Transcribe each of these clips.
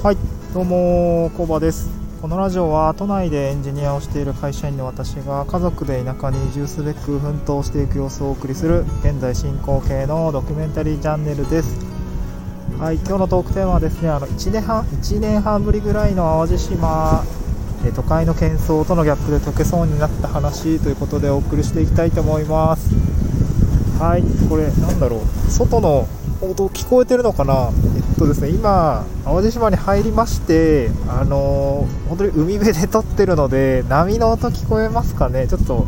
はい、どうも、コバです。このラジオは都内でエンジニアをしている会社員の私が家族で田舎に移住すべく奮闘していく様子をお送りする現在進行形のドキュメンタリーチャンネルです。はい、今日のトークテーマはですね、あの1年半 ,1 年半ぶりぐらいの淡路島、え都会の喧騒とのギャップで溶けそうになった話ということでお送りしていきたいと思います。はい、これなんだろう、外の音聞こえてるのかな、とですね、今、淡路島に入りまして、あのー本当に海辺で撮ってるので、波の音聞こえますかね、ちょっと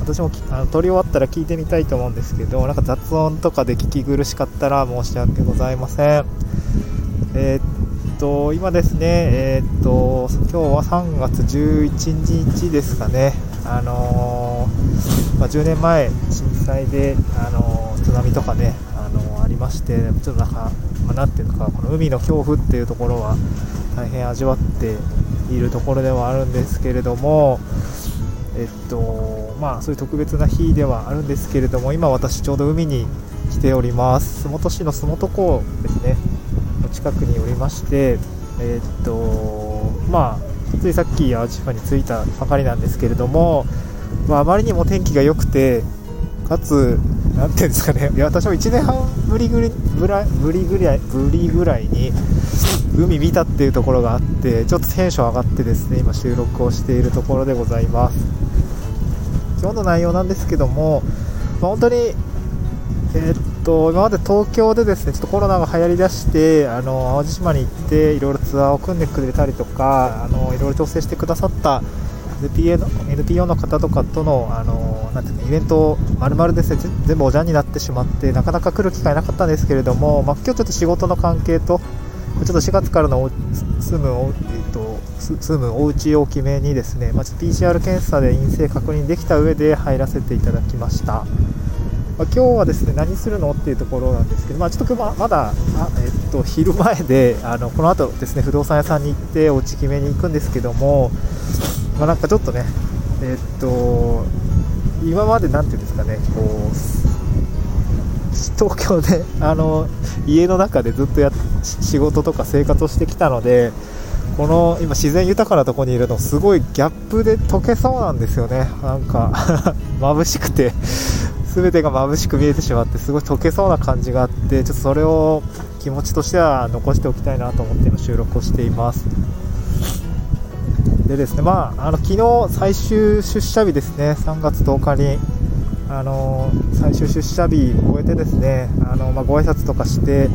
私もあの撮り終わったら聞いてみたいと思うんですけど、なんか雑音とかで聞き苦しかったら申し訳ございません。えーっと、今ですね、えーっと、今日は3月11日ですかね、あのまあ、10年前、震災で、あの津波とかね、あのありまして、ちょっとなんか、まあ、なんていうのか、この海の恐怖っていうところは、大変味わっているところではあるんですけれども、えっと、まあ、そういう特別な日ではあるんですけれども、今、私、ちょうど海に来ております。洲本市の洲本港ですね、の近くにおりまして、えっと、まあ、ついさっき淡路島に着いたばかりなんですけれども、まあ、あまりにも天気が良くて、かつ、なんていうんですかね、いや私も1年半ぶりぐりぶらぶりぐらいぶりぐらいに海見たっていうところがあって、ちょっとテンション上がってですね、今収録をしているところでございます。今日の内容なんですけども、まあ本当に、えーっと、今まで東京でですね、ちょっとコロナが流行りだして、あの、淡路島に行って、いろいろツアーを組んでくれたりとか、あの、いろいろ調整してくださった NPA の NPO の方とかとの、あの、なんていうの、イベントを丸々ですね、全部おじゃんになってしまって、なかなか来る機会なかったんですけれども、まあ、今日ちょっと仕事の関係と、ちょっと4月からの住むお、えっと、住むお家を決めにですね、まあ、PCR 検査で陰性確認できた上で入らせていただきました。まあ、今日はですね何するのっていうところなんですけど、まあ、ちょっとまだ、あえっと、昼前であのこの後ですね不動産屋さんに行ってお家決めに行くんですけども、まあ、なんかちょっとね、えっと、今までなんていうんですかねこう東京であの家の中でずっとや仕事とか生活をしてきたのでこの今自然豊かなとこにいるのすごいギャップで溶けそうなんですよね。なんか 眩しくて全てが眩しく見えてしまってすごい溶けそうな感じがあってちょっとそれを気持ちとしては残しておきたいなと思って今収録をしています。でですねまああの昨日最終出社日ですね。3月10日にあの最終出社日を終えてですねあの、まあ、ご挨拶とかして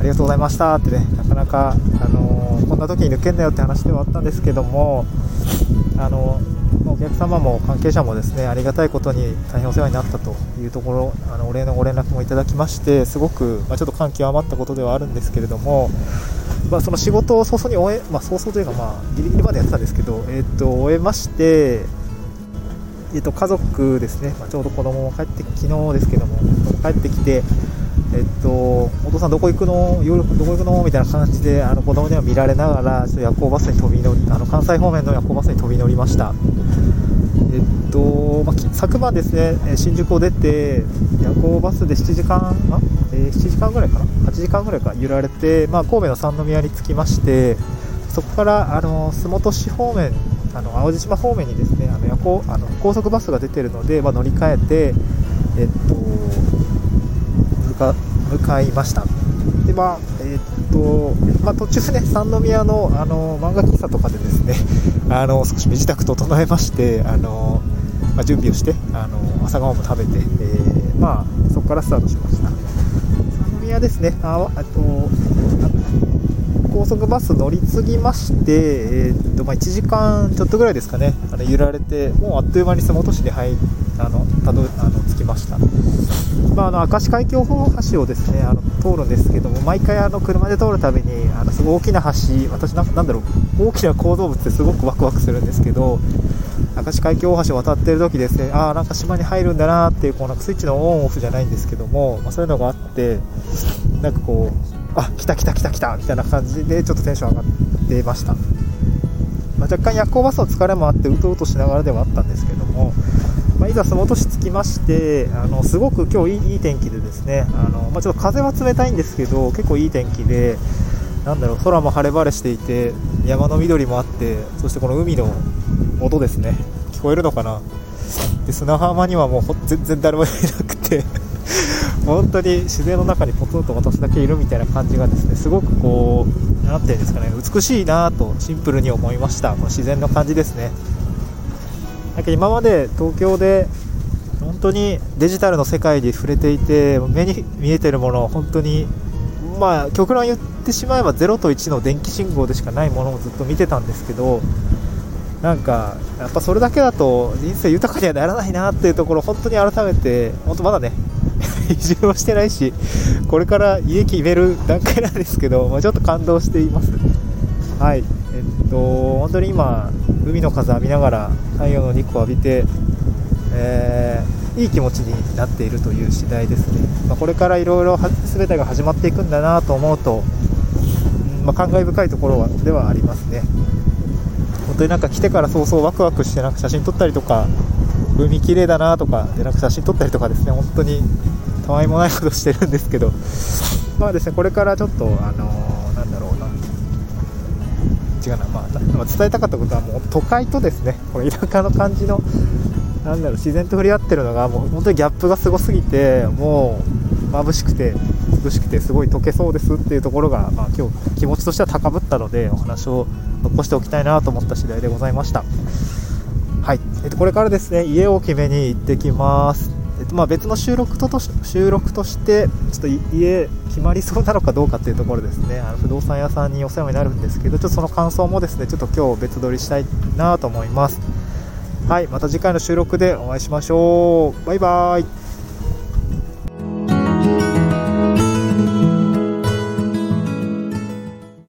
ありがとうございましたってねなかなかあのこんな時に抜けんなよって話ではあったんですけどもあのお客様も関係者もですねありがたいことに大変お世話になったというところあのお礼のご連絡もいただきましてすごく、まあ、ちょっと感極まったことではあるんですけれども、まあ、その仕事を早々に終え、まあ、早々というか、まあ、ギリギリまでやってたんですけど、えー、と終えまして、えー、と家族ですね、まあ、ちょうど子供も帰って昨日ですけども帰ってきてえっと、お父さんどこ行くの？夜どこ行くの？みたいな感じであの子供には見られながらちょっと夜行バスに飛び乗りあの関西方面の夜行バスに飛び乗りました。えっと、まあ、昨晩ですねえ新宿を出て夜行バスで7時間あ、えー7時間ぐらいかな？8時間ぐらいか揺られて、まあ、神戸の三宮に着きましてそこからあの洲本市方面あの淡路島方面にですねあの夜行あの高速バスが出てるので、まあ、乗り換えてえっと向か向かいました。でまあえっとまあ、途中ね、三宮のあの漫画喫茶とかでですねあの少し身支度整えまして、あのまあ、準備をしてあの朝ごはんも食べて、えーまあ、そこからスタートしました。三宮ですね、ああとあ高速バス乗り継ぎまして、えーっとまあ、1時間ちょっとぐらいですかね、あの揺られて、もうあっという間に洲本市に入あのたどあの着きました。まあ、あの明石海峡大橋をですねあの通るんですけども毎回あの車で通るたびにあのすごい大きな橋私なんなんだろう大きな構造物ってすごくワクワクするんですけど明石海峡大橋を渡っている時ですねああなんか島に入るんだなっていうこうなんかスイッチのオンオフじゃないんですけども、まあ、そういうのがあってなんかこうあ来た来た来た来たみたいな感じでちょっとテンション上がってました、まあ、若干夜行バスの疲れもあってうとうとしながらではあったんですけどもまあ、いざ洲本市着きましてあのすごく今日いいいい天気でですねあの、まあ、ちょっと風は冷たいんですけど結構いい天気でなんだろう空も晴れ晴れしていて山の緑もあってそしてこの海の音ですね。聞こえるのかな？で砂浜にはもう全然誰もいなくて 本当に自然の中にポツンと私だけいるみたいな感じがですねすごくこう何て言うんですかね美しいなとシンプルに思いました。この自然の感じですね。なんか今まで東京で本当にデジタルの世界に触れていて目に見えてるものを本当にまあ極論言ってしまえば0と1の電気信号でしかないものをずっと見てたんですけどなんかやっぱそれだけだと人生豊かにはならないなっていうところ本当に改めて本当まだね 移住もしてないしこれから家決める段階なんですけど、まあ、ちょっと感動しています。はい。えっと本当に今海の風浴びながら太陽の日光浴びて、えー、いい気持ちになっているという次第ですね、まあ、これからいろいろ全てが始まっていくんだなと思うと、うんまあ、感慨深いところはではありますね。本当になんか来てから早々ワクワクしてなんか写真撮ったりとか海綺麗だなとかでなんか写真撮ったりとかですね本当にたわいもないことしてるんですけど。まあですねこれからちょっとあのー、なんだろうな。違うな、まあ、伝えたかったことはもう都会とですねこの田舎の感じのなんだろう自然と触れ合ってるのがもう本当にギャップがすごすぎてもう眩しくて涼しくてすごい溶けそうですっていうところが、まあ、今日気持ちとしては高ぶったのでお話を残しておきたいなと思った次第でございました。はい、えっと、これからですね家を決めに行ってきます。えっとまあ、別の収録と収録としてちょっと家決まりそうなのかどうかっていうところですね。あの不動産屋さんにお世話になるんですけどちょっとその感想もですねちょっと今日別撮りしたいなと思います。はいまた次回の収録でお会いしましょう。バイバーイ。